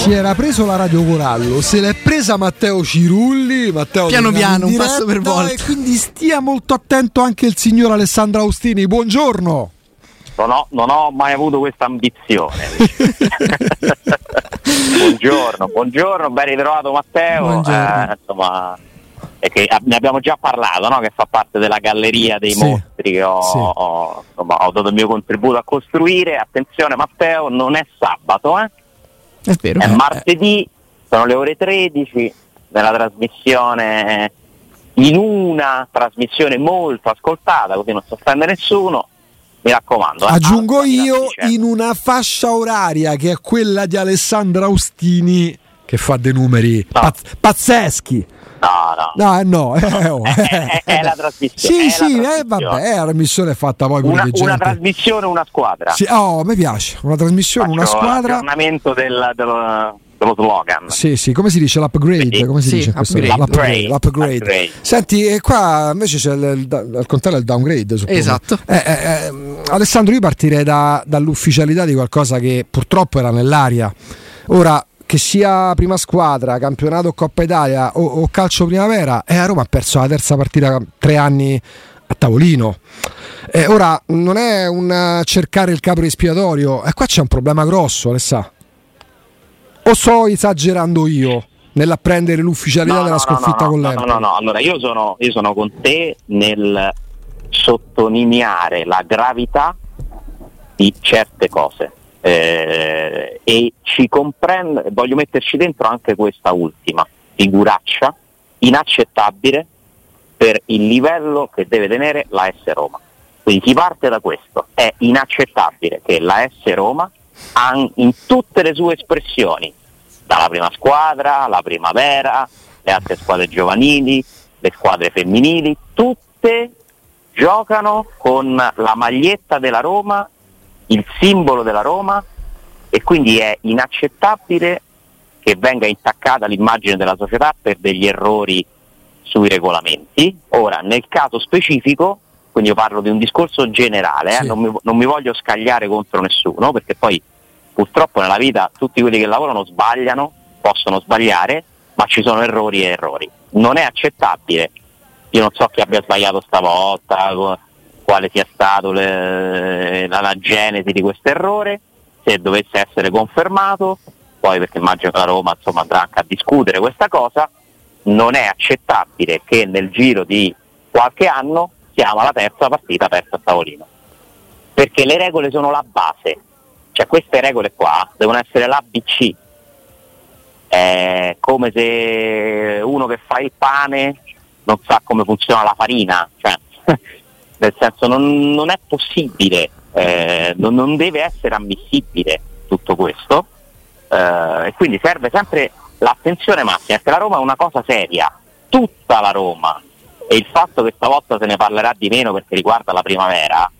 Si era preso la radio Corallo, se l'è presa Matteo Cirulli. Matteo Piano piano, un passo per volta. E quindi stia molto attento anche il signor Alessandro Austini. Buongiorno. Non ho, non ho mai avuto questa ambizione. buongiorno, buongiorno, ben ritrovato Matteo. Buongiorno. Eh, insomma, è che ne abbiamo già parlato, no? che fa parte della galleria dei Sì, mostri che ho, sì. ho- insomma, ho dato il mio contributo a costruire. Attenzione Matteo, non è sabato, eh? È vero. è martedì, sono le ore 13, nella trasmissione, in una trasmissione molto ascoltata, così non si offende nessuno. Mi raccomando. eh, Aggiungo io in una fascia oraria che è quella di Alessandro Austini che fa dei numeri No. pazz- pazzeschi. No, no. No, eh, no, eh, oh, È- è- è la trasmissione, Sì, la sì, eh, trasmissione. vabbè, eh, la missione è fatta poi pure Una, una trasmissione, una squadra. Sì, oh, mi piace, una trasmissione, una Faccio squadra. L'aggiornamento del- dello, dello slogan. Sì, sì, come si dice l'upgrade? Quindi- come si Sì, dice upgrade. L'upgrade, l'upgrade. Upgrade. Senti, e qua invece c'è il, il- al contrario il downgrade. suppongo. Esatto. Eh, eh, eh, Alessandro, io partirei da- dall'ufficialità di qualcosa che purtroppo era nell'aria. Ora, che sia prima squadra, campionato Coppa Italia o, o calcio primavera, e a Roma ha perso la terza partita tre anni a tavolino. Eh, ora non è un cercare il capo espiatorio, e qua c'è un problema grosso, Alessà. O sto esagerando io nell'apprendere l'ufficialità No, della no, sconfitta no, con l'Empoli? No, no, no, allora io sono, io sono con te nel sottolineare la gravità di certe cose eh, e ci comprendo, voglio metterci dentro anche questa ultima figuraccia inaccettabile per il livello che deve tenere la S Roma. Quindi si parte da questo, è inaccettabile che la S Roma in tutte le sue espressioni, dalla prima squadra, la primavera, le altre squadre giovanili, le squadre femminili, tutte giocano con la maglietta della Roma, il simbolo della Roma e quindi è inaccettabile che venga intaccata l'immagine della società per degli errori sui regolamenti. Ora, nel caso specifico, quindi io parlo di un discorso generale, eh, Sì. non, mi, non mi voglio scagliare contro nessuno, perché poi purtroppo nella vita tutti quelli che lavorano sbagliano, possono sbagliare, ma ci sono errori e errori. Non è accettabile, io non so chi abbia sbagliato stavolta, quale sia stato le- la, la genesi di questo errore, se dovesse essere confermato, poi perché immagino che la Roma insomma, andrà anche a discutere questa cosa, non è accettabile che nel giro di qualche anno siamo alla terza partita persa a tavolino. Perché le regole sono la base, cioè queste regole qua devono essere l'ABC. È come se uno che fa il pane non sa come funziona la farina, cioè, nel senso non, non è possibile, eh, non, non deve essere ammissibile tutto questo eh, e quindi serve sempre l'attenzione massima, perché la Roma è una cosa seria, tutta la Roma e il fatto che stavolta se ne parlerà di meno perché riguarda la primavera,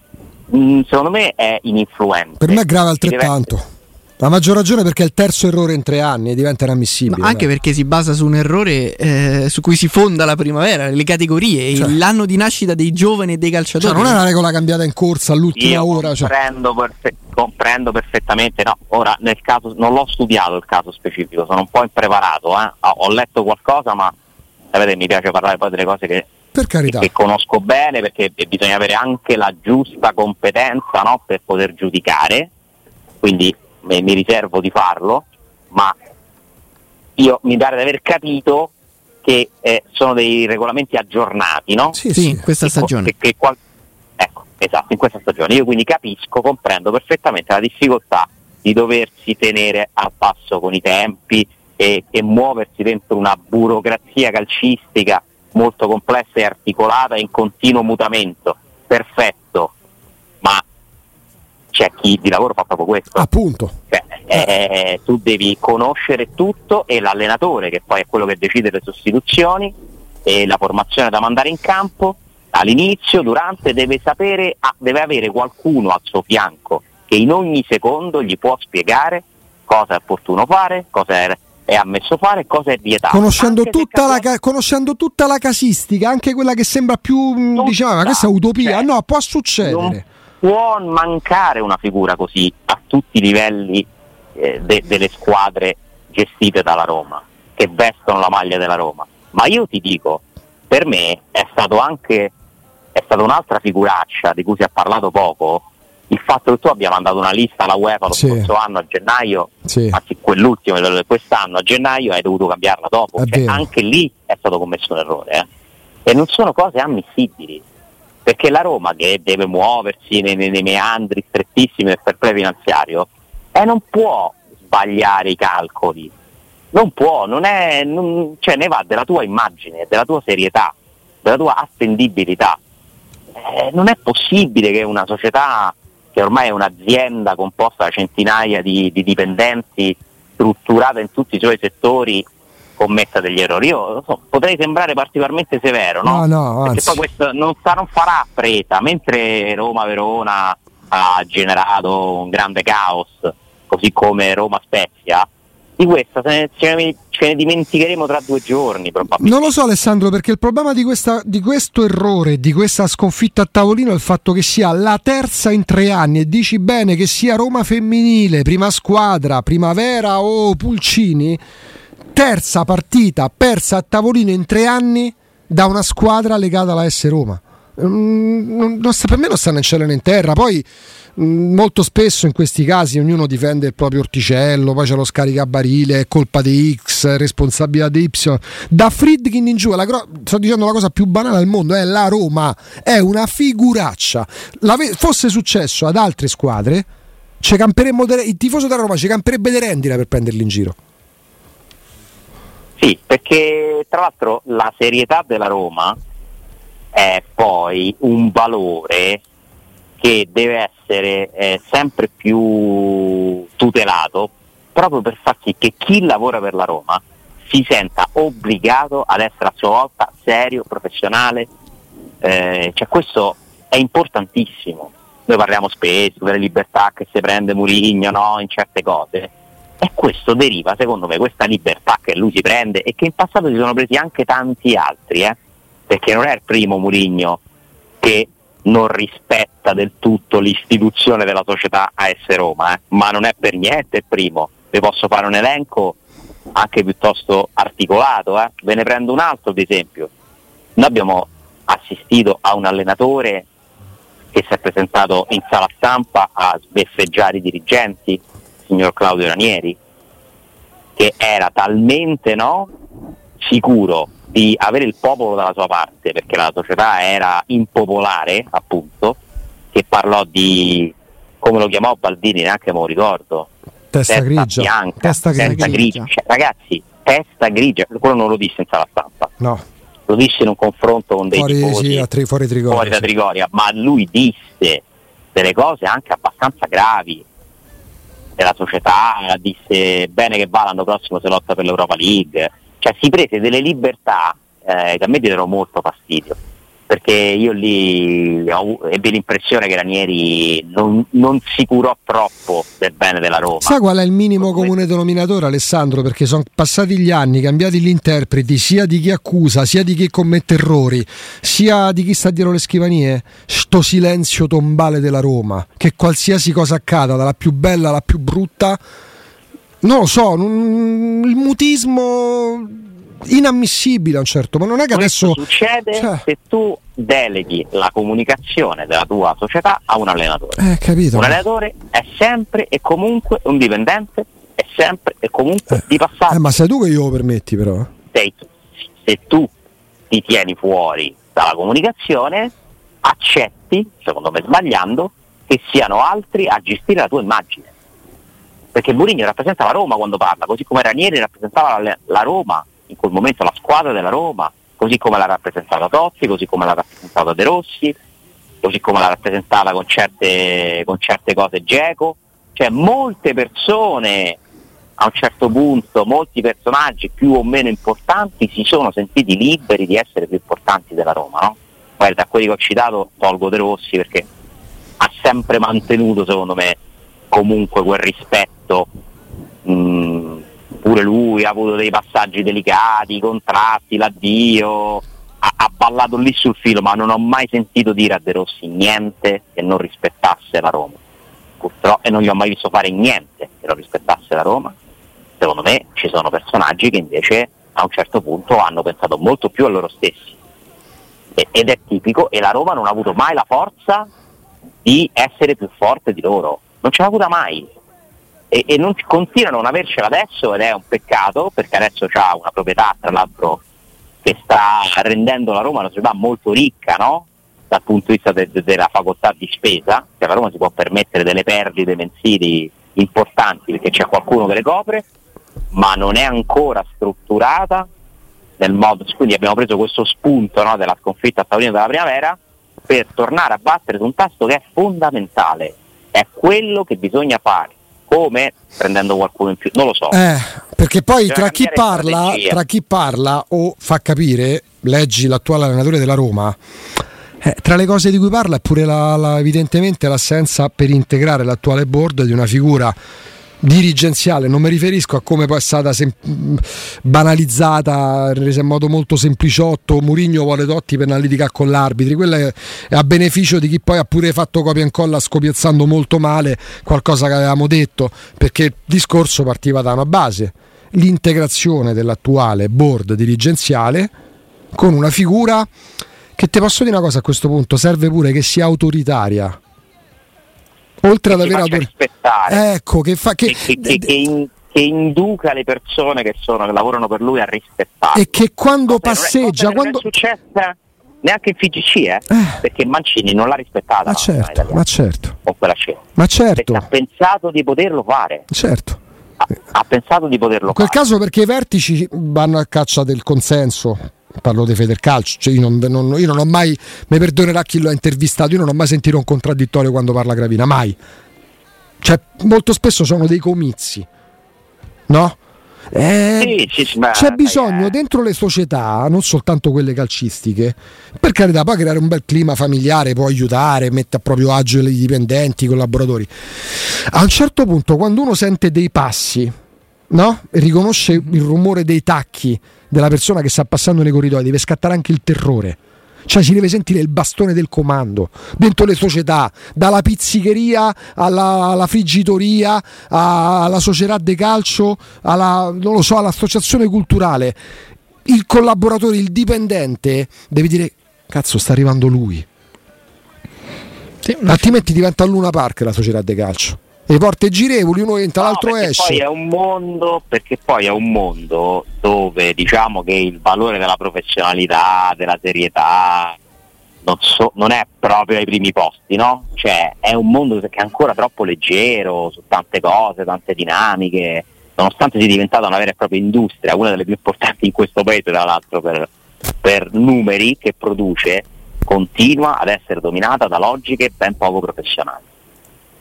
mh, secondo me è ininfluente. Per me è grave altrettanto. La maggior ragione perché è il terzo errore in tre anni e diventa inammissibile. No, anche perché si basa su un errore eh, su cui si fonda la primavera, le categorie, cioè. l'anno di nascita dei giovani e dei calciatori. Cioè, non è una regola cambiata in corsa all'ultima Io ora. Cioè. Comprendo, perfe- comprendo, perfettamente. No, ora nel caso non l'ho studiato il caso specifico, sono un po' impreparato. Eh. Ho letto qualcosa, ma sapete, mi piace parlare poi delle cose che, che, che conosco bene perché bisogna avere anche la giusta competenza no, per poter giudicare. Quindi mi riservo di farlo, ma io mi pare di aver capito che eh, sono dei regolamenti aggiornati, no? Sì, sì, in questa stagione. Che, che qual- ecco, esatto, in questa stagione. Io quindi capisco, comprendo perfettamente la difficoltà di doversi tenere al passo con i tempi e, e muoversi dentro una burocrazia calcistica molto complessa e articolata in continuo mutamento. Perfetto, c'è chi di lavoro fa proprio questo. Appunto. Cioè, eh, tu devi conoscere tutto e l'allenatore, che poi è quello che decide le sostituzioni e la formazione da mandare in campo, all'inizio, durante, deve sapere, ah, deve avere qualcuno al suo fianco che in ogni secondo gli può spiegare cosa è opportuno fare, cosa è, è ammesso fare cosa è vietato. Conoscendo tutta, la, conoscendo tutta, la, casistica, anche quella che sembra più, mm, diciamo, ma questa è utopia, cioè, no, può succedere. Non può mancare una figura così a tutti i livelli eh, de- delle squadre gestite dalla Roma, che vestono la maglia della Roma. Ma io ti dico, per me è stato anche è stata un'altra figuraccia di cui si è parlato poco il fatto che tu abbia mandato una lista alla UEFA lo Sì. scorso anno a gennaio, Sì. anzi quell'ultimo quest'anno a gennaio hai dovuto cambiarla dopo. Cioè, anche lì è stato commesso un errore. eh. E non sono cose ammissibili. Perché la Roma che deve muoversi nei, nei- nei meandri strettissimi del fair play finanziario eh, non può sbagliare i calcoli. Non può, non è, non- cioè ne va della tua immagine, della tua serietà, della tua attendibilità. Eh, non è possibile che una società che ormai è un'azienda composta da centinaia di, di dipendenti, strutturata in tutti i suoi settori, commetta degli errori. Io lo so, potrei sembrare particolarmente severo, no? No, no, poi questo non, sa- non farà fretta, mentre Roma-Verona ha generato un grande caos, così come Roma-Spezia, di questa ce ne, ce ne dimenticheremo tra due giorni probabilmente. Non lo so Alessandro perché il problema di, questa- di questo errore, di questa sconfitta a tavolino è il fatto che sia la terza in tre anni e dici bene che sia Roma femminile, prima squadra, primavera o Pulcini, terza partita persa a tavolino in tre anni da una squadra legata alla S Roma. Mm, non- non per me non sta né in cielo né in terra. Poi mm, molto spesso in questi casi ognuno difende il proprio orticello, poi c'è lo scaricabarile, è colpa di X, responsabilità di Y. Da Friedkin in giù, la sto dicendo la cosa più banale al mondo, è la Roma, è una figuraccia. L'ave- fosse successo ad altre squadre, il tifoso della Roma ci camperebbe De Rendina per prenderli in giro. Sì, perché tra l'altro la serietà della Roma è poi un valore che deve essere eh, sempre più tutelato proprio per far sì che chi lavora per la Roma si senta obbligato ad essere a sua volta serio, professionale. Eh, cioè questo è importantissimo. Noi parliamo spesso delle libertà che si prende Murigno no? in certe cose. E questo deriva, secondo me, questa libertà che lui si prende e che in passato si sono presi anche tanti altri, eh? perché non è il primo Murigno che non rispetta del tutto l'istituzione della società AS Roma, eh? ma non è per niente il primo. Vi posso fare un elenco anche piuttosto articolato, eh? ve ne prendo un altro ad esempio. Noi abbiamo assistito a un allenatore che si è presentato in sala stampa a sbeffeggiare i dirigenti, signor Claudio Ranieri, che era talmente no, sicuro di avere il popolo dalla sua parte, perché la società era impopolare, appunto, che parlò di, come lo chiamò Baldini, neanche me lo ricordo, Testa, grigia. bianca, Testa grigia. grigia. Cioè, ragazzi, testa grigia, quello non lo disse in sala stampa, No, lo disse in un confronto con dei fuori, tifosi sì, tri- fuori Trigoria. fuori da sì. Trigoria, ma lui disse delle cose anche abbastanza gravi della società, disse bene che va l'anno prossimo se lotta per l'Europa League, cioè si prese delle libertà eh, che a me diedero molto fastidio. Perché io lì ho, ebbi l'impressione che Ranieri non, non, si curò troppo del bene della Roma. Sa qual è il minimo comune denominatore Alessandro? Perché sono passati gli anni, cambiati gli interpreti sia di chi accusa, sia di chi commette errori, sia di chi sta dietro le scrivanie. Sto silenzio tombale della Roma, che qualsiasi cosa accada, dalla più bella alla più brutta, non lo so, il mutismo inammissibile a un certo ma non è che Questo adesso succede cioè... se tu deleghi la comunicazione della tua società a un allenatore. Eh, capito. un allenatore è sempre e comunque un dipendente è sempre e comunque eh, di passato eh, ma sei tu che io lo permetti però. Sei tu. se tu ti tieni fuori dalla comunicazione accetti secondo me sbagliando che siano altri a gestire la tua immagine. Perché Mourinho rappresenta la Roma quando parla così come Ranieri rappresentava la, la Roma in quel momento la squadra della Roma, così come l'ha rappresentata Totti, così come l'ha rappresentata De Rossi, così come l'ha rappresentata con certe, con certe cose Geco. Cioè molte persone a un certo punto, molti personaggi più o meno importanti si sono sentiti liberi di essere più importanti della Roma. No? Guarda, da quelli che ho citato tolgo De Rossi perché ha sempre mantenuto secondo me comunque quel rispetto mh, pure lui ha avuto dei passaggi delicati, i contratti, l'addio, ha, ha, ballato lì sul filo, ma non ho mai sentito dire a De Rossi niente che non rispettasse la Roma. Purtroppo, e non gli ho mai visto fare niente che non rispettasse la Roma. Secondo me ci sono personaggi che invece a un certo punto hanno pensato molto più a loro stessi. E, ed è tipico, e la Roma non ha avuto mai la forza di essere più forte di loro. Non ce l'ha avuta mai e, e non continuano a non avercela adesso ed è un peccato perché adesso ha una proprietà tra l'altro che sta rendendo la Roma una società molto ricca no? dal punto di vista de- de- della facoltà di spesa, che la Roma si può permettere delle perdite mensili importanti perché c'è qualcuno che le copre, ma non è ancora strutturata nel modo, quindi abbiamo preso questo spunto no, della sconfitta a Taurino della primavera per tornare a battere su un tasto che è fondamentale, è quello che bisogna fare come? Prendendo qualcuno in più, non lo so. Eh, perché poi tra chi, parla, tra chi, parla, o fa capire, leggi l'attuale allenatore della Roma, eh, tra le cose di cui parla è pure la, la, evidentemente l'assenza per integrare l'attuale board di una figura dirigenziale, non mi riferisco a come poi è stata sem- banalizzata, resa in modo molto sempliciotto, Murigno vuole Totti per analitica con l'arbitri, quella è, è, a beneficio di chi poi ha pure fatto copia e incolla scopiazzando molto male qualcosa che avevamo detto, perché il discorso partiva da una base, l'integrazione dell'attuale board dirigenziale con una figura che ti posso dire una cosa a questo punto, serve pure che sia autoritaria oltre ad aver rispettare ecco che fa che, che, che, che, in, che induca le persone che, sono, che lavorano per lui a rispettare e che quando Vabbè, passeggia non è, quando... non è successa neanche in FIGC eh? eh. perché Mancini non l'ha rispettata ma certo, ma certo. con quella scena ma certo ha pensato di poterlo fare certo ha, ha pensato di poterlo in quel fare. caso perché i vertici vanno a caccia del consenso parlo di Federcalcio, cioè io, non, non, io non ho mai, mi perdonerà chi lo ha intervistato, io non ho mai sentito un contraddittorio quando parla Gravina, mai. Cioè, molto spesso sono dei comizi, no? Eh, c'è bisogno eh. dentro le società, non soltanto quelle calcistiche, per carità, poi creare un bel clima familiare può aiutare, mette a proprio agio i dipendenti, i collaboratori. A un certo punto, quando uno sente dei passi, no? Riconosce il rumore dei tacchi della persona che sta passando nei corridoi, deve scattare anche il terrore. Cioè si deve sentire il bastone del comando dentro le società, dalla pizzicheria alla, alla friggitoria, alla società de calcio, alla, so, all'associazione culturale. Il collaboratore, il dipendente deve dire cazzo sta arrivando lui. Sì, Altrimenti diventa Luna Park la società de calcio le porte girevoli, uno entra, no, l'altro esce. Poi è un mondo, perché poi è un mondo dove diciamo che il valore della professionalità, della serietà, non, so, non è proprio ai primi posti, no? Cioè è un mondo che è ancora troppo leggero su tante cose, tante dinamiche, nonostante sia diventata una vera e propria industria, una delle più importanti in questo paese, tra l'altro per, per numeri che produce, continua ad essere dominata da logiche ben poco professionali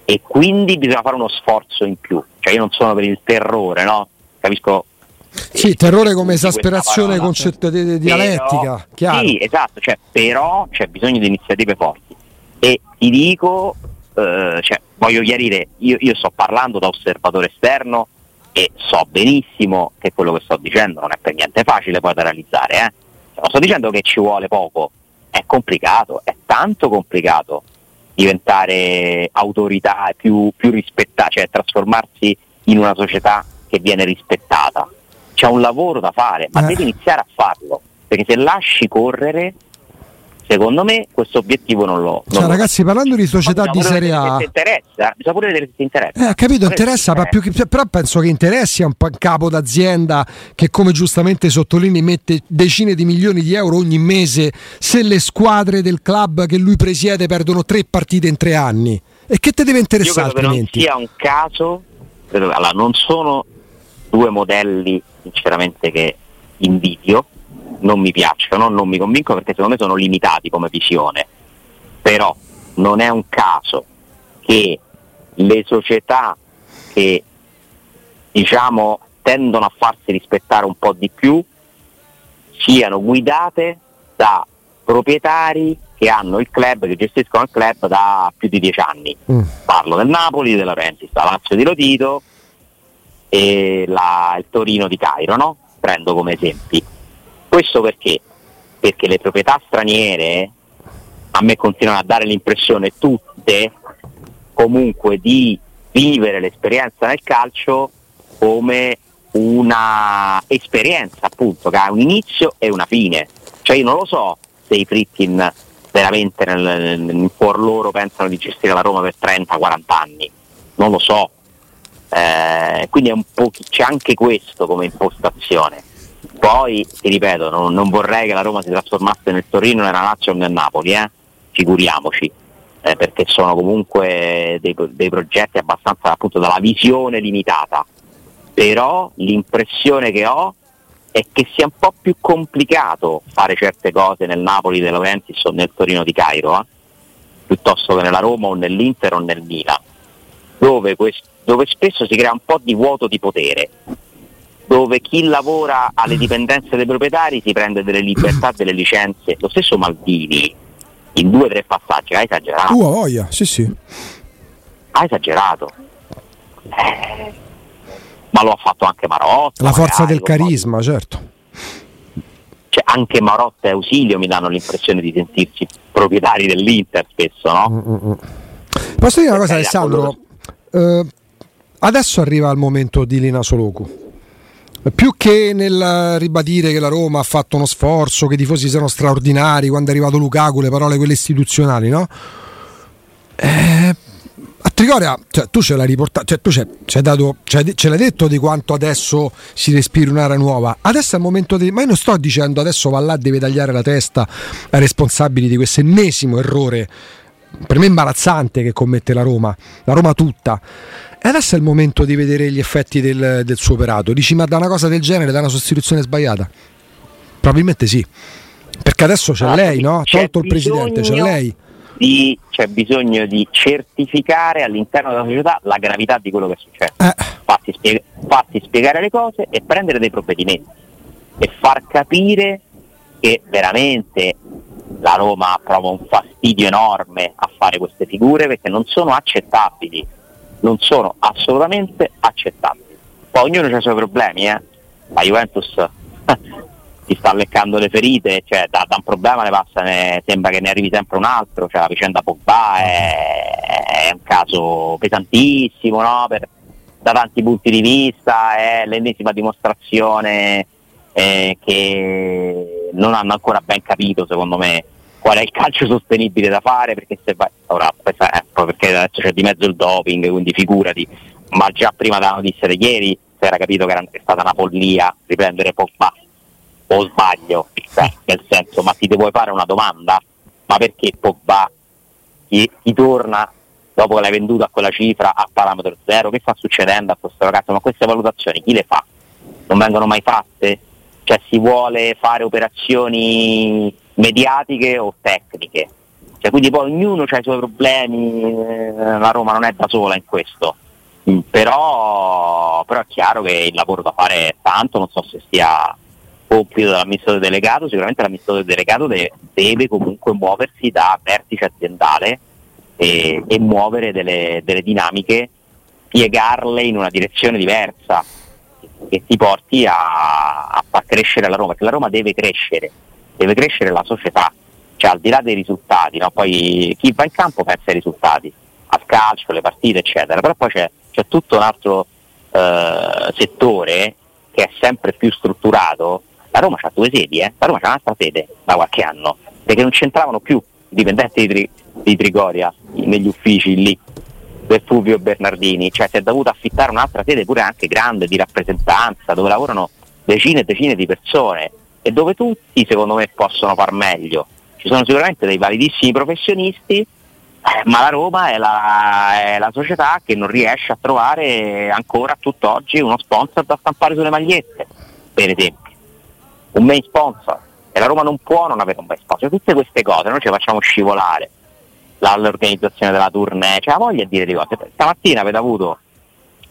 e quindi bisogna fare uno sforzo in più. Cioè io non sono per il terrore, no? Capisco Sì, terrore come esasperazione concetto di, di dialettica, chiaro. Sì, esatto, cioè, però c'è bisogno di iniziative forti. E ti dico, eh, cioè, voglio chiarire, io, io sto parlando da osservatore esterno e so benissimo che quello che sto dicendo non è per niente facile poi da realizzare. Eh? Non sto dicendo che ci vuole poco, è complicato, è tanto complicato diventare autorità più, più rispettata, cioè trasformarsi in una società che viene rispettata. C'è un lavoro da fare, ma Eh. devi iniziare a farlo, perché se lasci correre, secondo me questo obiettivo non lo... Cioè, lo- ragazzi, parlando di società di Serie A, se interessa, bisogna pure vedere se ti interessa. Eh, capito, interessa, ma più che- però penso che interessi a un capo d'azienda che, come giustamente sottolinei, mette decine di milioni di euro ogni mese se le squadre del club che lui presiede perdono tre partite in tre anni. E che te deve Io interessare credo che non altrimenti? sia un caso, allora, non sono due modelli sinceramente che invidio, non mi piacciono, non mi convincono perché secondo me sono limitati come visione, però non è un caso che le società che diciamo tendono a farsi rispettare un po' di più siano guidate da proprietari che hanno il club, che gestiscono il club da più di dieci anni. Mm. Parlo del Napoli, della Laurentiis, la Lazio di Lotito e la- il Torino di Cairo, no? Prendo come esempi. Questo perché? Perché le proprietà straniere a me continuano a dare l'impressione tutte comunque di vivere l'esperienza nel calcio come una esperienza appunto che ha un inizio e una fine. Cioè io non lo so se i Fritkin veramente nel, nel cuor loro pensano di gestire la Roma per 30-40 anni, non lo so. Eh, quindi c'è anche questo come impostazione. Poi, ti ripeto, non, non vorrei che la Roma si trasformasse nel Torino, nella Lazio o nel Napoli, eh? figuriamoci, eh, perché sono comunque dei, dei progetti abbastanza appunto dalla visione limitata. Però l'impressione che ho è che sia un po' più complicato fare certe cose nel Napoli De Laurentiis o nel Torino di Cairo, eh, piuttosto che nella Roma o nell'Inter o nel Milan, dove, dove spesso si crea un po' di vuoto di potere, dove chi lavora alle dipendenze dei proprietari si prende delle libertà, delle licenze. Lo stesso Maldini, in due o tre passaggi, ha esagerato. Uh, voglia, sì, sì. Ha esagerato. Eh, ma lo ha fatto anche Marotta. La forza magari, del carisma, certo. Cioè, anche Marotta e Ausilio mi danno l'impressione di sentirsi proprietari dell'Inter spesso, no? Mm, Posso dire una cosa, Eh, Alessandro? Eh, adesso arriva il momento di Lina Soloku. Più che nel ribadire che la Roma ha fatto uno sforzo, che i tifosi siano straordinari, quando è arrivato Lukaku, le parole quelle istituzionali, no? Eh, a Trigoria, cioè, tu ce l'hai riportato, cioè, tu ci hai dato, de- ce l'hai detto di quanto adesso si respiri un'area nuova. Adesso è il momento di. Ma io non sto dicendo adesso va là, deve tagliare la testa ai responsabili di questo ennesimo errore per me imbarazzante che commette la Roma, la Roma tutta. E adesso è il momento di vedere gli effetti del, del suo operato. Dici, ma da una cosa del genere, da una sostituzione sbagliata? Probabilmente sì. Perché adesso c'è Ah, lei, no? c'è Tolto il presidente, c'è lei. di- c'è bisogno di certificare all'interno della società la gravità di quello che è successo. Eh, Fatti, spiega- fatti spiegare le cose e prendere dei provvedimenti e far capire che veramente la Roma prova un fastidio enorme a fare queste figure perché non sono accettabili, non sono assolutamente accettabili. Poi ognuno ha i suoi problemi, eh. la Juventus si sta leccando le ferite, cioè da, da un problema ne passa, ne- sembra che ne arrivi sempre un altro, cioè la vicenda Pogba è, è un caso pesantissimo no? Per- da tanti punti di vista, è l'ennesima dimostrazione eh, che non hanno ancora ben capito secondo me qual è il calcio sostenibile da fare perché se vai, ora perché adesso c'è di mezzo il doping quindi figurati ma già prima della notizia di ieri si era capito che era stata una follia riprendere Pogba o sbaglio Cioè, nel senso ma ti devo fare una domanda ma perché Pogba ti, ti torna dopo che l'hai venduto a quella cifra a parametro zero che sta succedendo a questo ragazzo ma queste valutazioni chi le fa? non vengono mai fatte? Cioè si vuole fare operazioni mediatiche o tecniche? Cioè, quindi poi ognuno ha i suoi problemi, eh, la Roma non è da sola in questo. Mm, però, però è chiaro che il lavoro da fare è tanto, non so se sia compito dell'amministratore delegato, sicuramente l'amministratore delegato deve, deve comunque muoversi da vertice aziendale e, e muovere delle, delle, dinamiche, piegarle in una direzione diversa che ti porti a, a, far crescere la Roma, perché la Roma deve crescere, deve crescere la società, cioè al di là dei risultati, no? poi chi va in campo pensa ai risultati, al calcio, alle partite eccetera, però poi c'è, c'è tutto un altro eh, settore che è sempre più strutturato. La Roma ha due sedi, eh? la Roma ha un'altra sede da qualche anno, perché non c'entravano più i dipendenti di, Tri- di Trigoria negli uffici lì del Fulvio Bernardini, cioè si è dovuto affittare un'altra sede pure anche grande di rappresentanza dove lavorano decine e decine di persone e dove tutti secondo me possono far meglio. Ci sono sicuramente dei validissimi professionisti, eh, ma la Roma è la, è la, società che non riesce a trovare ancora a tutt'oggi uno sponsor da stampare sulle magliette, per esempio un main sponsor e la Roma non può non avere un main sponsor, tutte queste cose noi ci facciamo scivolare l'organizzazione della tournée, cioè la voglia di dire di cose. Stamattina avete avuto,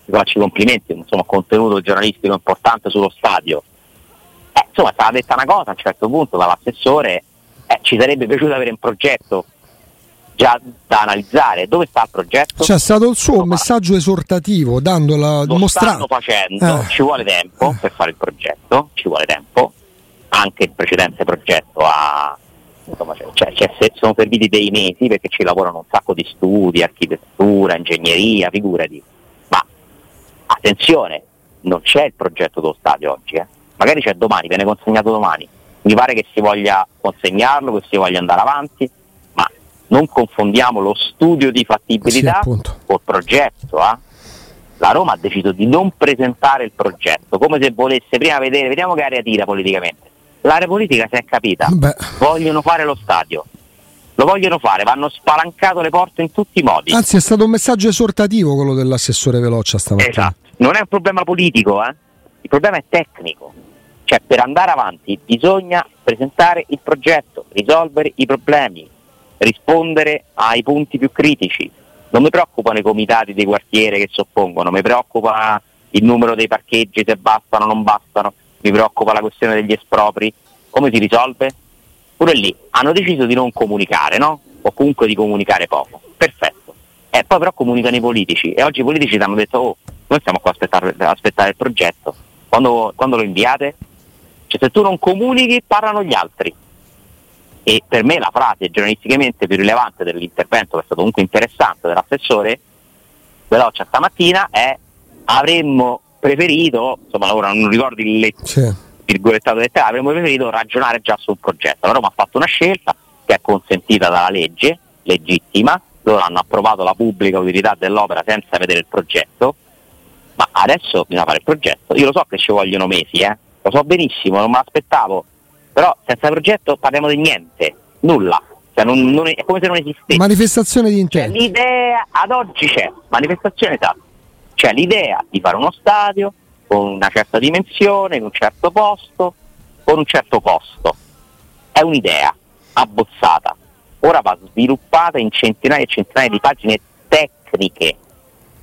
faccio i complimenti, insomma, contenuto giornalistico importante sullo stadio. Eh, insomma, è stata detta una cosa a un certo punto dall'assessore, eh, ci sarebbe piaciuto avere un progetto già da analizzare. Dove sta il progetto? C'è stato il suo messaggio esortativo, dandola Lo stanno facendo, eh. ci vuole tempo per fare il progetto, ci vuole tempo anche il precedente progetto ha, insomma, cioè, cioè, sono serviti dei mesi perché ci lavorano un sacco di studi, architettura, ingegneria, figurati. Ma attenzione, non c'è il progetto dello stadio oggi, eh. Magari c'è domani, viene consegnato domani. Mi pare che si voglia consegnarlo, che si voglia andare avanti, ma non confondiamo lo studio di fattibilità sì, col progetto. Eh? La Roma ha deciso di non presentare il progetto, come se volesse prima vedere, vediamo che area tira politicamente l'area politica si è capita, Beh. vogliono fare lo stadio. Lo vogliono fare, vanno spalancato le porte in tutti i modi. Anzi, è stato un messaggio esortativo quello dell'assessore Veloccia stamattina. Esatto, non è un problema politico, eh? il problema è tecnico. Cioè, per andare avanti bisogna presentare il progetto, risolvere i problemi, rispondere ai punti più critici. Non mi preoccupano i comitati dei quartiere che si oppongono, mi preoccupa il numero dei parcheggi, se bastano o non bastano mi preoccupa la questione degli espropri, come si risolve? Pure lì hanno deciso di non comunicare, no? O comunque di comunicare poco. Perfetto. E eh, poi però comunicano i politici e oggi i politici ti hanno detto oh, noi stiamo qua a aspettare, aspettare il progetto. Quando, quando lo inviate? Cioè se tu non comunichi parlano gli altri. E per me la frase giornalisticamente più rilevante dell'intervento, che è stato comunque interessante, dell'assessore Veloccia stamattina è avremmo preferito, insomma ora non ricordo il let- sì. virgolettato letterale, avremmo preferito ragionare già sul progetto. La Roma ha fatto una scelta che è consentita dalla legge, legittima, loro hanno approvato la pubblica utilità dell'opera senza vedere il progetto, ma adesso bisogna fare il progetto. Io lo so che ci vogliono mesi, eh? Lo so benissimo, non me l'aspettavo, però senza progetto parliamo di niente, nulla. Cioè non, non è, è, come se non esistesse. Manifestazione di intento. Cioè, l'idea ad oggi c'è, manifestazione esatta cioè l'idea di fare uno stadio con una certa dimensione, in un certo posto, con un certo costo. È un'idea abbozzata. Ora va sviluppata in centinaia e centinaia di pagine tecniche,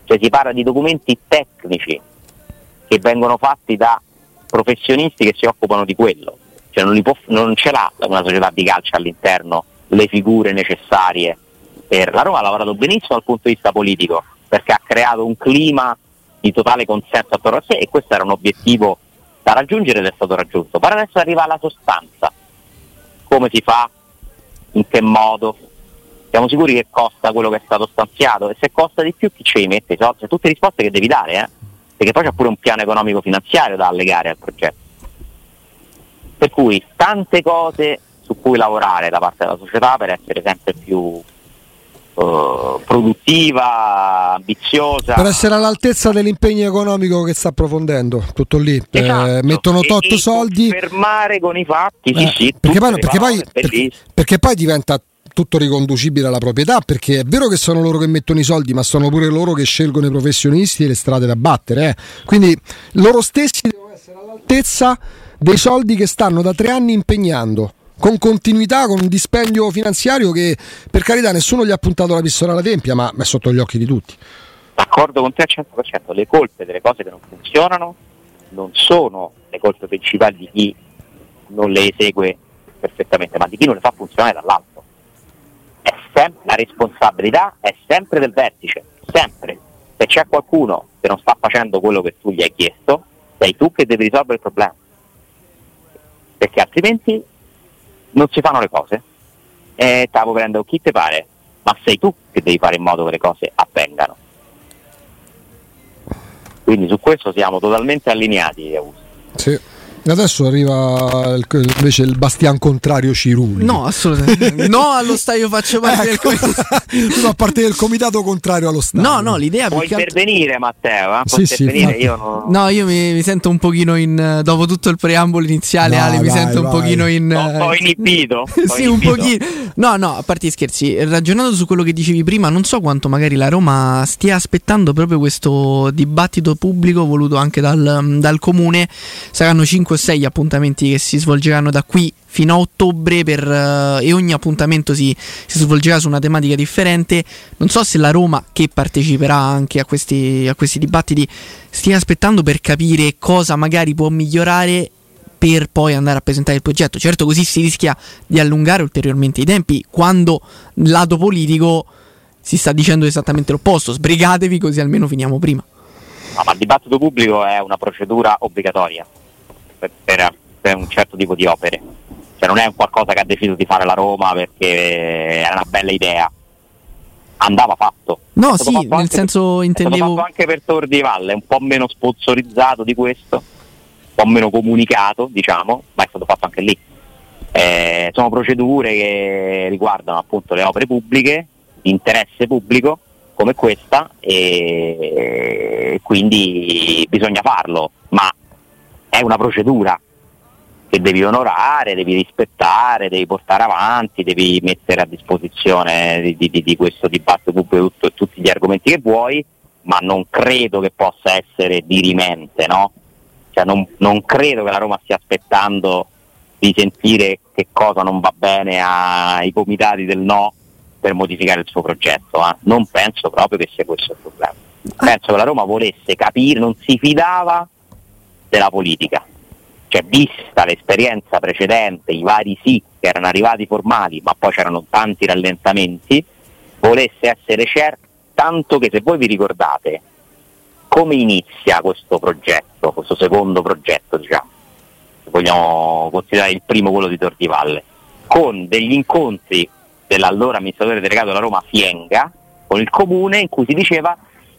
cioè si parla di documenti tecnici che vengono fatti da professionisti che si occupano di quello. Cioè non, può, non ce l'ha una società di calcio all'interno le figure necessarie per la Roma ha lavorato benissimo dal punto di vista politico, perché ha creato un clima di totale consenso attorno a sé e questo era un obiettivo da raggiungere ed è stato raggiunto. Ma adesso arriva alla sostanza. Come si fa? In che modo? Siamo sicuri che costa quello che è stato stanziato? E se costa di più chi ce li mette i soldi? Tutte risposte che devi dare, eh? Perché poi c'è pure un piano economico finanziario da allegare al progetto. Per cui tante cose su cui lavorare da parte della società per essere sempre più Uh, produttiva, ambiziosa. Per essere all'altezza dell'impegno economico che sta approfondendo, tutto lì. Eh, esatto. Eh, mettono tot soldi. Fermare con i fatti, eh, sì, sì, perché, poi, perché, poi, perché, perché poi diventa tutto riconducibile alla proprietà perché è vero che sono loro che mettono i soldi ma sono pure loro che scelgono i professionisti e le strade da battere eh. quindi loro stessi devono essere all'altezza dei soldi che stanno da tre anni impegnando con continuità, con un dispendio finanziario che per carità nessuno gli ha puntato la pistola alla tempia, ma è sotto gli occhi di tutti. d'accordo con te al 100%, le colpe delle cose che non funzionano non sono le colpe principali di chi non le esegue perfettamente, ma di chi non le fa funzionare dall'alto. Sem- la responsabilità è sempre del vertice, sempre. Se c'è qualcuno che non sta facendo quello che tu gli hai chiesto, sei tu che devi risolvere il problema. Perché altrimenti non si fanno le cose. E stavo prendendo chi te pare, ma sei tu che devi fare in modo che le cose avvengano. Quindi su questo siamo totalmente allineati. Augusto. Sì. Adesso arriva il- invece il bastian contrario Cirulli. No, assolutamente. no, allo stadio faccio parte del comitato. Tu fa parte del comitato contrario allo stadio. No, no, l'idea Puoi intervenire Matteo, eh? Puoi Sì, sì, io non... No, io mi, mi sento un pochino in. Dopo tutto il preambolo iniziale, Vai, Ale, mi vai, sento un vai. pochino in. Ho- ho eh, inibito, ho sì, un inibito. pochino. No, no, a parte gli scherzi, ragionando su quello che dicevi prima, non so quanto magari la Roma stia aspettando proprio questo dibattito pubblico voluto anche dal, dal comune. Saranno 5 o 6 appuntamenti che si svolgeranno da qui fino a ottobre per, eh, e ogni appuntamento si, si svolgerà su una tematica differente. Non so se la Roma, che parteciperà anche a questi, a questi dibattiti, stia aspettando per capire cosa magari può migliorare per poi andare a presentare il progetto. Certo, così si rischia di allungare ulteriormente i tempi quando lato politico si sta dicendo esattamente l'opposto. Sbrigatevi così almeno finiamo prima. No, ma il dibattito pubblico è una procedura obbligatoria per, per- per un certo tipo di opere. Cioè non è un qualcosa che ha deciso di fare la Roma perché era una bella idea. Andava fatto. No, È sì, fatto nel senso è stato intendevo- fatto anche per Tor di Valle, un po' meno sponsorizzato di questo, un po' meno comunicato, diciamo, ma è stato fatto anche lì. Eh, sono procedure che riguardano appunto le opere pubbliche, di interesse pubblico come questa e quindi bisogna farlo, ma è una procedura che devi onorare, devi rispettare, devi portare avanti, devi mettere a disposizione di, di- di questo dibattito pubblico tutto- tutti gli argomenti che vuoi, ma non credo che possa essere dirimente, no? Cioè non, non credo che la Roma stia aspettando di sentire che cosa non va bene ai comitati del no per modificare il suo progetto. eh. Non penso proprio che sia questo il problema. Penso che la Roma volesse capire, non si fidava della politica. Cioè, vista l'esperienza precedente, i vari sì che erano arrivati formali, ma poi c'erano tanti rallentamenti, volesse essere certo, tanto che se voi vi ricordate come inizia questo progetto, questo secondo progetto, diciamo, se vogliamo considerare il primo quello di Tor di Valle, con degli incontri dell'allora amministratore delegato della Roma Fienga con il comune in cui si diceva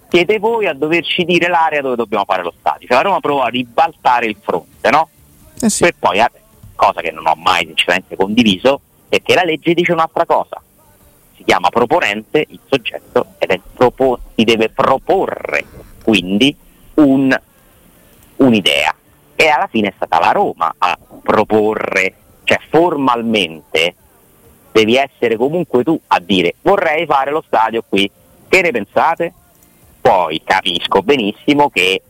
siete voi a doverci dire l'area dove dobbiamo fare lo stadio. Cioè la Roma provò a ribaltare il fronte, no? Eh sì. Per poi, eh, cosa che non ho mai sinceramente condiviso, è che la legge dice un'altra cosa. Si chiama proponente il soggetto ed è propo- si deve proporre quindi un- un'idea. E alla fine è stata la Roma a proporre, cioè formalmente devi essere comunque tu a dire vorrei fare lo stadio qui, che ne pensate? Poi capisco benissimo che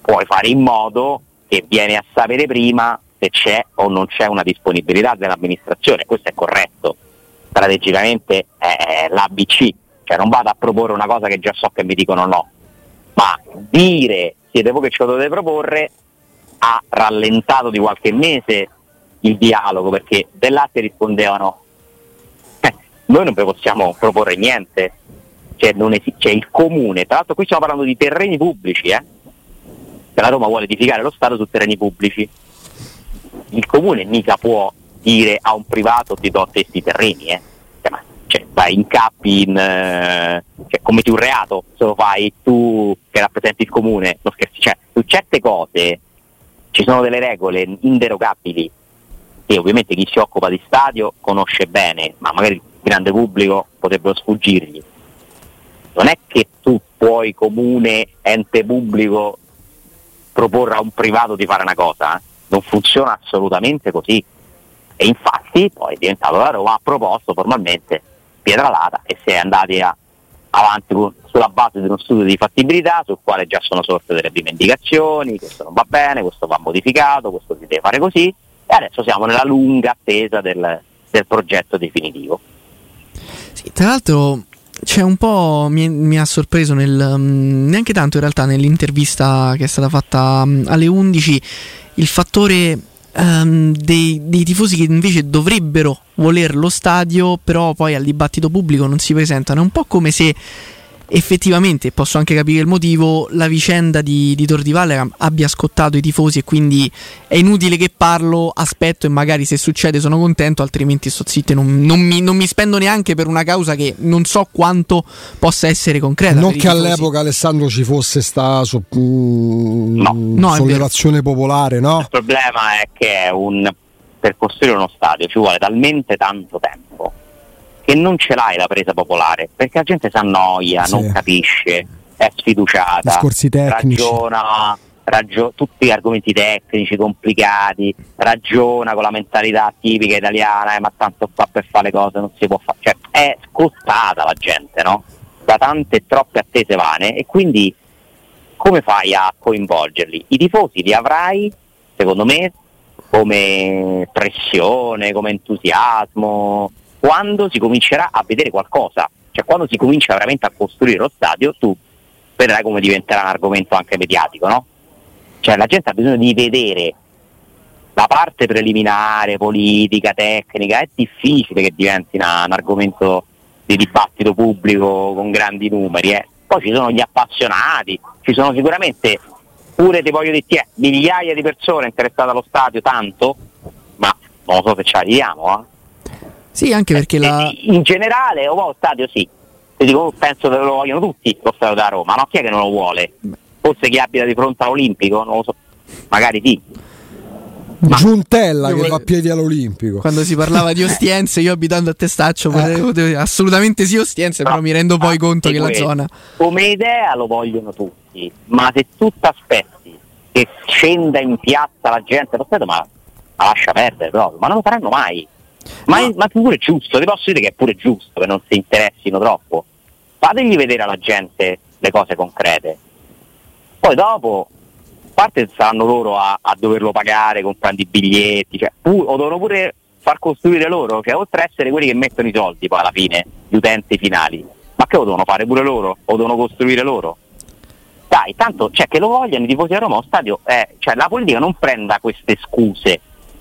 puoi fare in modo che viene a sapere prima se c'è o non c'è una disponibilità dell'amministrazione, questo è corretto, strategicamente è l'ABC, cioè non vado a proporre una cosa che già so che mi dicono no, ma dire siete voi che ce lo dovete proporre ha rallentato di qualche mese il dialogo perché dell'arte rispondevano "Eh, noi non vi possiamo proporre niente, cioè, esi- c'è il comune, tra l'altro qui stiamo parlando di terreni pubblici, eh? che la Roma vuole edificare lo Stato su terreni pubblici. Il comune mica può dire a un privato ti do a te sti terreni, eh? Cioè, cioè, vai incappi in eh, cioè, commeti un reato se lo fai tu che rappresenti il comune, scherzi, cioè, su certe cose ci sono delle regole inderogabili che ovviamente chi si occupa di stadio conosce bene, ma magari il grande pubblico potrebbero sfuggirgli. Non è che tu puoi comune, ente pubblico, proporre a un privato di fare una cosa, eh. non funziona assolutamente così. E infatti poi è diventato la Roma, ha proposto formalmente Pietralata e si è andati a- avanti sulla base di uno studio di fattibilità sul quale già sono sorte delle rivendicazioni, questo non va bene, questo va modificato, questo si deve fare così e adesso siamo nella lunga attesa del, del progetto definitivo. Sì, tra l'altro c'è un po' mi, mi ha sorpreso nel, um, neanche tanto in realtà nell'intervista che è stata fatta um, alle 11 il fattore um, dei, dei, tifosi che invece dovrebbero voler lo stadio però poi al dibattito pubblico non si presentano. È un po' come se effettivamente, posso anche capire il motivo, la vicenda di, di Tor di Valle abbia scottato i tifosi e quindi è inutile che parlo, aspetto e magari se succede sono contento, altrimenti sto zitto e non, non, mi, non mi spendo neanche per una causa che non so quanto possa essere concreta. Non che all'epoca Alessandro ci fosse sta su, mm, no. No, sollevazione popolare, no? Il problema è che è un, per costruire uno stadio ci vuole talmente tanto tempo che non ce l'hai la presa popolare, perché la gente si annoia, sì. non capisce, è sfiduciata, Discorsi tecnici. ragiona, ragio- tutti gli argomenti tecnici complicati, ragiona con la mentalità tipica italiana, eh, ma tanto qua per fare le cose non si può fare, cioè è scostata la gente, no? Da tante e troppe attese vane e quindi come fai a coinvolgerli? I tifosi li avrai, secondo me, come pressione, come entusiasmo, quando si comincerà a vedere qualcosa, cioè quando si comincia veramente a costruire lo stadio, tu vedrai come diventerà un argomento anche mediatico, no? Cioè la gente ha bisogno di vedere la parte preliminare, politica, tecnica, è difficile che diventi una, un argomento di dibattito pubblico con grandi numeri. Eh. Poi ci sono gli appassionati, ci sono sicuramente pure, ti voglio dire, migliaia di persone interessate allo stadio, tanto, ma non lo so se ci arriviamo. Eh. Sì, anche perché la... In generale, o stadio sì. Dico, penso che lo vogliono tutti lo stadio da Roma, no? Chi è che non lo vuole? Forse chi abita di fronte all'Olimpico? Non lo so. Magari sì. Ma Giuntella che va a piedi all'Olimpico. Quando si parlava di Ostiense, io abitando a Testaccio potevo, eh. assolutamente sì Ostiense, no, però mi rendo poi conto che la zona... Come idea lo vogliono tutti, ma se tu ti aspetti che scenda in piazza la gente, lo ma, ma lascia perdere proprio, ma non lo faranno mai. Ma, no. ma pure giusto, ti posso dire che è pure giusto che non si interessino troppo. Fategli vedere alla gente le cose concrete. Poi dopo, a parte saranno loro a, a doverlo pagare comprando i biglietti, cioè, pu- o devono pure far costruire loro, che oltre a essere quelli che mettono i soldi poi alla fine, gli utenti finali, ma che lo devono fare pure loro? O devono costruire loro? Dai, tanto cioè, che lo vogliano i tifosi a Roma, lo stadio, eh, cioè, la politica non prenda queste scuse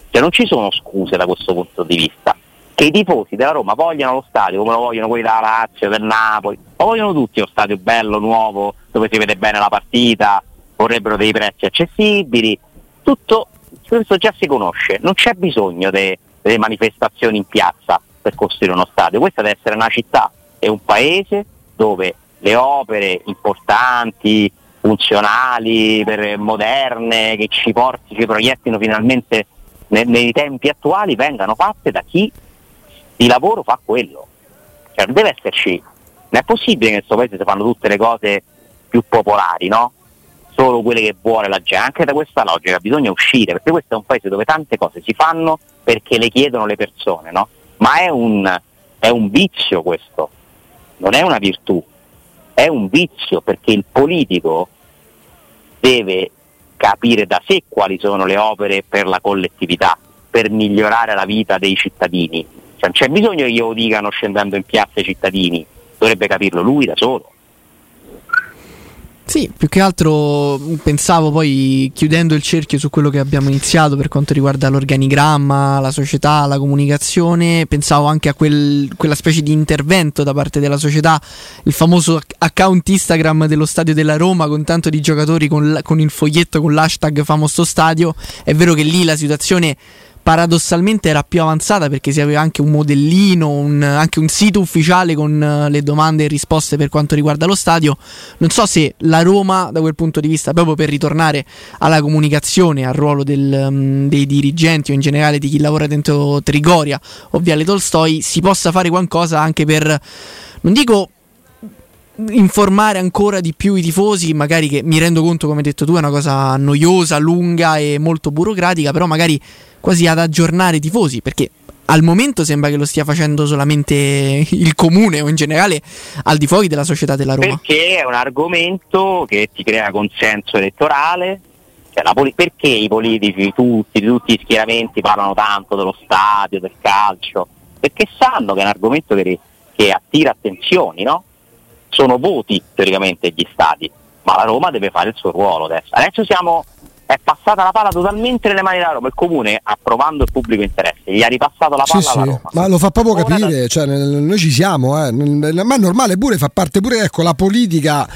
cioè non ci sono scuse da questo punto di vista. Che i tifosi della Roma vogliano lo stadio come lo vogliono quelli della Lazio, del Napoli, lo vogliono tutti lo stadio bello, nuovo, dove si vede bene la partita, vorrebbero dei prezzi accessibili, tutto questo già si conosce, non c'è bisogno de, delle manifestazioni in piazza per costruire uno stadio, questa deve essere una città e un paese dove le opere importanti, funzionali, moderne, che ci porti, ci proiettino finalmente nei, nei tempi attuali vengano fatte da chi di lavoro fa quello. Cioè, non deve esserci, non è possibile che in questo paese si fanno tutte le cose più popolari, no? Solo quelle che vuole la gente. Anche da questa logica bisogna uscire, perché questo è un paese dove tante cose si fanno perché le chiedono le persone, no? Ma è un, è un vizio questo, non è una virtù, è un vizio perché il politico deve capire da sé quali sono le opere per la collettività, per migliorare la vita dei cittadini. Cioè, non c'è bisogno che glielo dicano scendendo in piazza i cittadini, dovrebbe capirlo lui da solo. Sì, più che altro pensavo poi chiudendo il cerchio su quello che abbiamo iniziato per quanto riguarda l'organigramma, la società, la comunicazione, pensavo anche a quel, quella specie di intervento da parte della società, il famoso account Instagram dello stadio della Roma con tanto di giocatori con, con il foglietto con l'hashtag famoso stadio. È vero che lì la situazione paradossalmente era più avanzata perché si aveva anche un modellino, un, anche un sito ufficiale con uh, le domande e risposte per quanto riguarda lo stadio. Non so se la Roma, da quel punto di vista, proprio per ritornare alla comunicazione, al ruolo del, um, dei dirigenti o in generale di chi lavora dentro Trigoria o Viale Tolstoi, si possa fare qualcosa anche per, non dico informare ancora di più i tifosi, magari che mi rendo conto, come hai detto tu, è una cosa noiosa, lunga e molto burocratica, però magari quasi ad aggiornare i tifosi, perché al momento sembra che lo stia facendo solamente il comune o in generale al di fuori della società della Roma. Perché è un argomento che ti crea consenso elettorale, cioè perché i politici tutti, tutti gli schieramenti parlano tanto dello stadio, del calcio? Perché sanno che è un argomento che, che attira attenzioni, no? Sono voti teoricamente gli stati, ma la Roma deve fare il suo ruolo adesso. Adesso siamo è passata la palla totalmente nelle mani della Roma. Il comune, approvando il pubblico interesse, gli ha ripassato la palla Sì, alla sì, Roma. ma lo fa proprio Ora capire, da- cioè, noi ci siamo, eh. Ma è normale pure, fa parte pure, ecco, la politica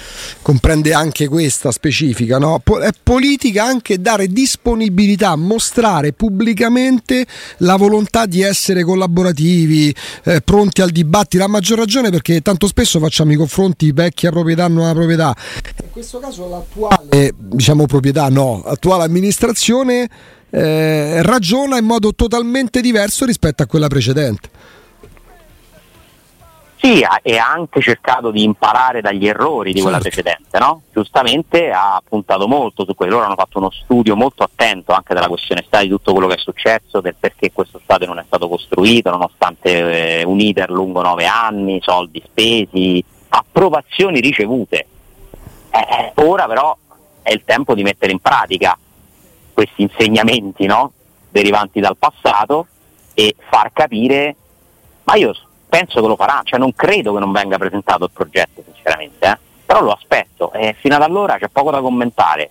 comprende anche questa specifica, no? È politica anche dare disponibilità, mostrare pubblicamente la volontà di essere collaborativi, eh, pronti al dibattito, a maggior ragione perché tanto spesso facciamo i confronti vecchia proprietà, nuova proprietà. In questo caso l'attuale, diciamo proprietà no, attuale amministrazione eh, ragiona in modo totalmente diverso rispetto a quella precedente. Sì, e ha anche cercato di imparare dagli errori di quella Certo. precedente, no? Giustamente ha puntato molto su quello, loro hanno fatto uno studio molto attento anche della questione stadio, di tutto quello che è successo, del perché questo stadio non è stato costruito, nonostante eh, un iter lungo nove anni, soldi spesi, approvazioni ricevute. Eh, ora però è il tempo di mettere in pratica questi insegnamenti no? derivanti dal passato e far capire, ma io penso che lo farà, cioè non credo che non venga presentato il progetto sinceramente, eh. però lo aspetto e fino ad allora c'è poco da commentare.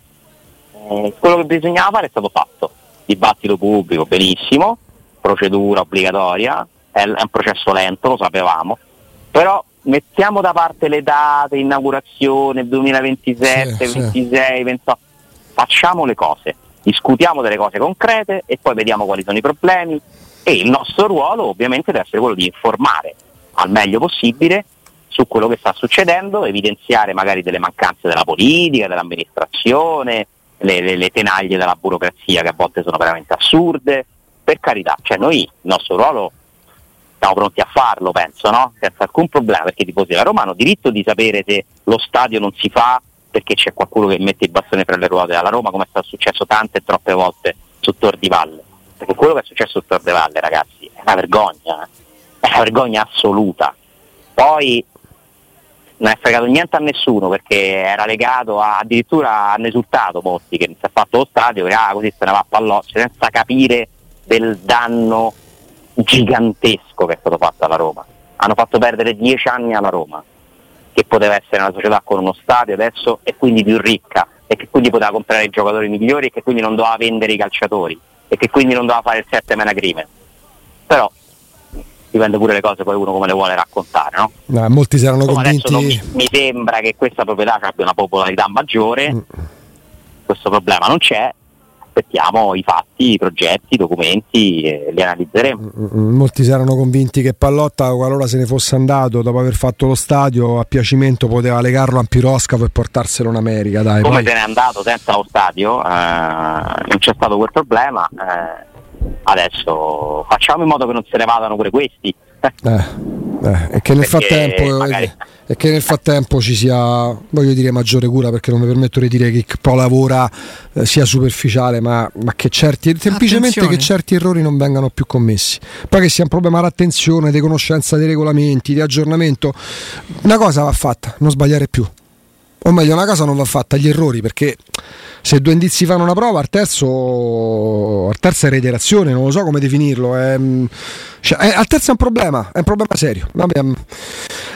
Eh, quello che bisognava fare è stato fatto, dibattito pubblico benissimo, procedura obbligatoria, è, un processo lento, lo sapevamo, però mettiamo da parte le date, inaugurazione 2027, Sì, sì. 26, 28, facciamo le cose, discutiamo delle cose concrete e poi vediamo quali sono i problemi. E il nostro ruolo ovviamente deve essere quello di informare al meglio possibile su quello che sta succedendo, evidenziare magari delle mancanze della politica, dell'amministrazione, le, le- le tenaglie della burocrazia che a volte sono veramente assurde, per carità, cioè noi il nostro ruolo siamo pronti a farlo, penso, no? Senza alcun problema, perché i tifosi della Roma hanno diritto di sapere se lo stadio non si fa perché c'è qualcuno che mette il bastone fra le ruote alla Roma, come è successo tante e troppe volte su Tor di Valle. Perché quello che è successo su Tor di Valle, ragazzi, è una vergogna, eh. è una vergogna assoluta. Poi non è fregato niente a nessuno perché era legato a, addirittura hanno esultato molti che si è fatto lo stadio che ah, così se ne va a palloccio senza capire del danno gigantesco che è stato fatto alla Roma. Hanno fatto perdere dieci anni alla Roma, che poteva essere una società con uno stadio adesso e quindi più ricca e che quindi poteva comprare i giocatori migliori e che quindi non doveva vendere i calciatori e che quindi non doveva fare il 7 man agreement. Però dipende pure le cose poi uno come le vuole raccontare, no? Eh, molti si erano Insomma, convinti. mi, mi sembra che questa proprietà abbia una popolarità maggiore, Mm. questo problema non c'è, aspettiamo i fatti, i progetti, i documenti e li analizzeremo. Mm, Molti si erano convinti che Pallotta, qualora se ne fosse andato dopo aver fatto lo stadio, a piacimento poteva legarlo a Piroscafo e portarselo in America. Dai, Come poi- se n'è andato senza lo stadio, eh, non c'è stato quel problema, eh, adesso facciamo in modo che non se ne vadano pure questi. Eh, eh, e che frattempo magari- e che nel frattempo ci sia voglio dire maggiore cura perché non mi permetto di dire che poi lavora eh, sia superficiale ma, ma che certi semplicemente Attenzione. che certi errori non vengano più commessi poi che sia un problema di attenzione di conoscenza dei regolamenti di aggiornamento una cosa va fatta non sbagliare più o meglio una cosa non va fatta gli errori perché se due indizi fanno una prova al terzo al terzo è reiterazione non lo so come definirlo è, mm, cioè, è- al terzo è un problema è un problema serio. Vabbè, mm,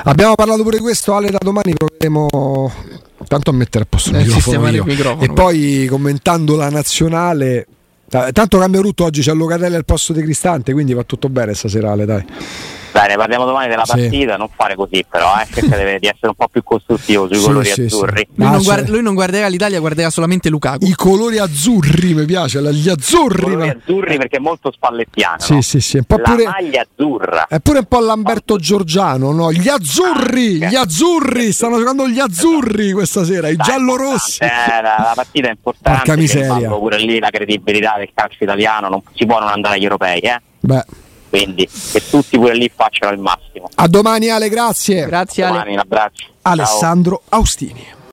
abbiamo parlato pure di questo Ale da domani proveremo tanto a mettere a posto il Eh, microfono il microfono. e poi commentando la nazionale eh, tanto cambia tutto oggi c'è Locatelli al posto di Cristante quindi va tutto bene stasera Ale dai Ne parliamo domani della Sì. partita, non fare così però, eh, cerca di di essere un po' più costruttivo sui Sì, colori sì, sì. azzurri. Lui, Ah, non guarda- lui non guarderà l'Italia, guarderà solamente Lukaku. i colori azzurri mi piace gli azzurri Colori ma- azzurri perché è molto spallettiano. Sì, no? sì, sì, un po' La pure- maglia azzurra. È pure un po' Lamberto Giorgiano, no? Gli azzurri, Anche. gli azzurri, stanno giocando gli azzurri questa sera, i giallorossi. eh, la, la partita è importante. Porca miseria. pure lì la credibilità del calcio italiano, non si può non andare agli europei, eh? Beh, quindi che tutti pure lì facciano il massimo. a domani Ale, grazie. Grazie Ale. Domani un abbraccio. Ciao. Alessandro Austini.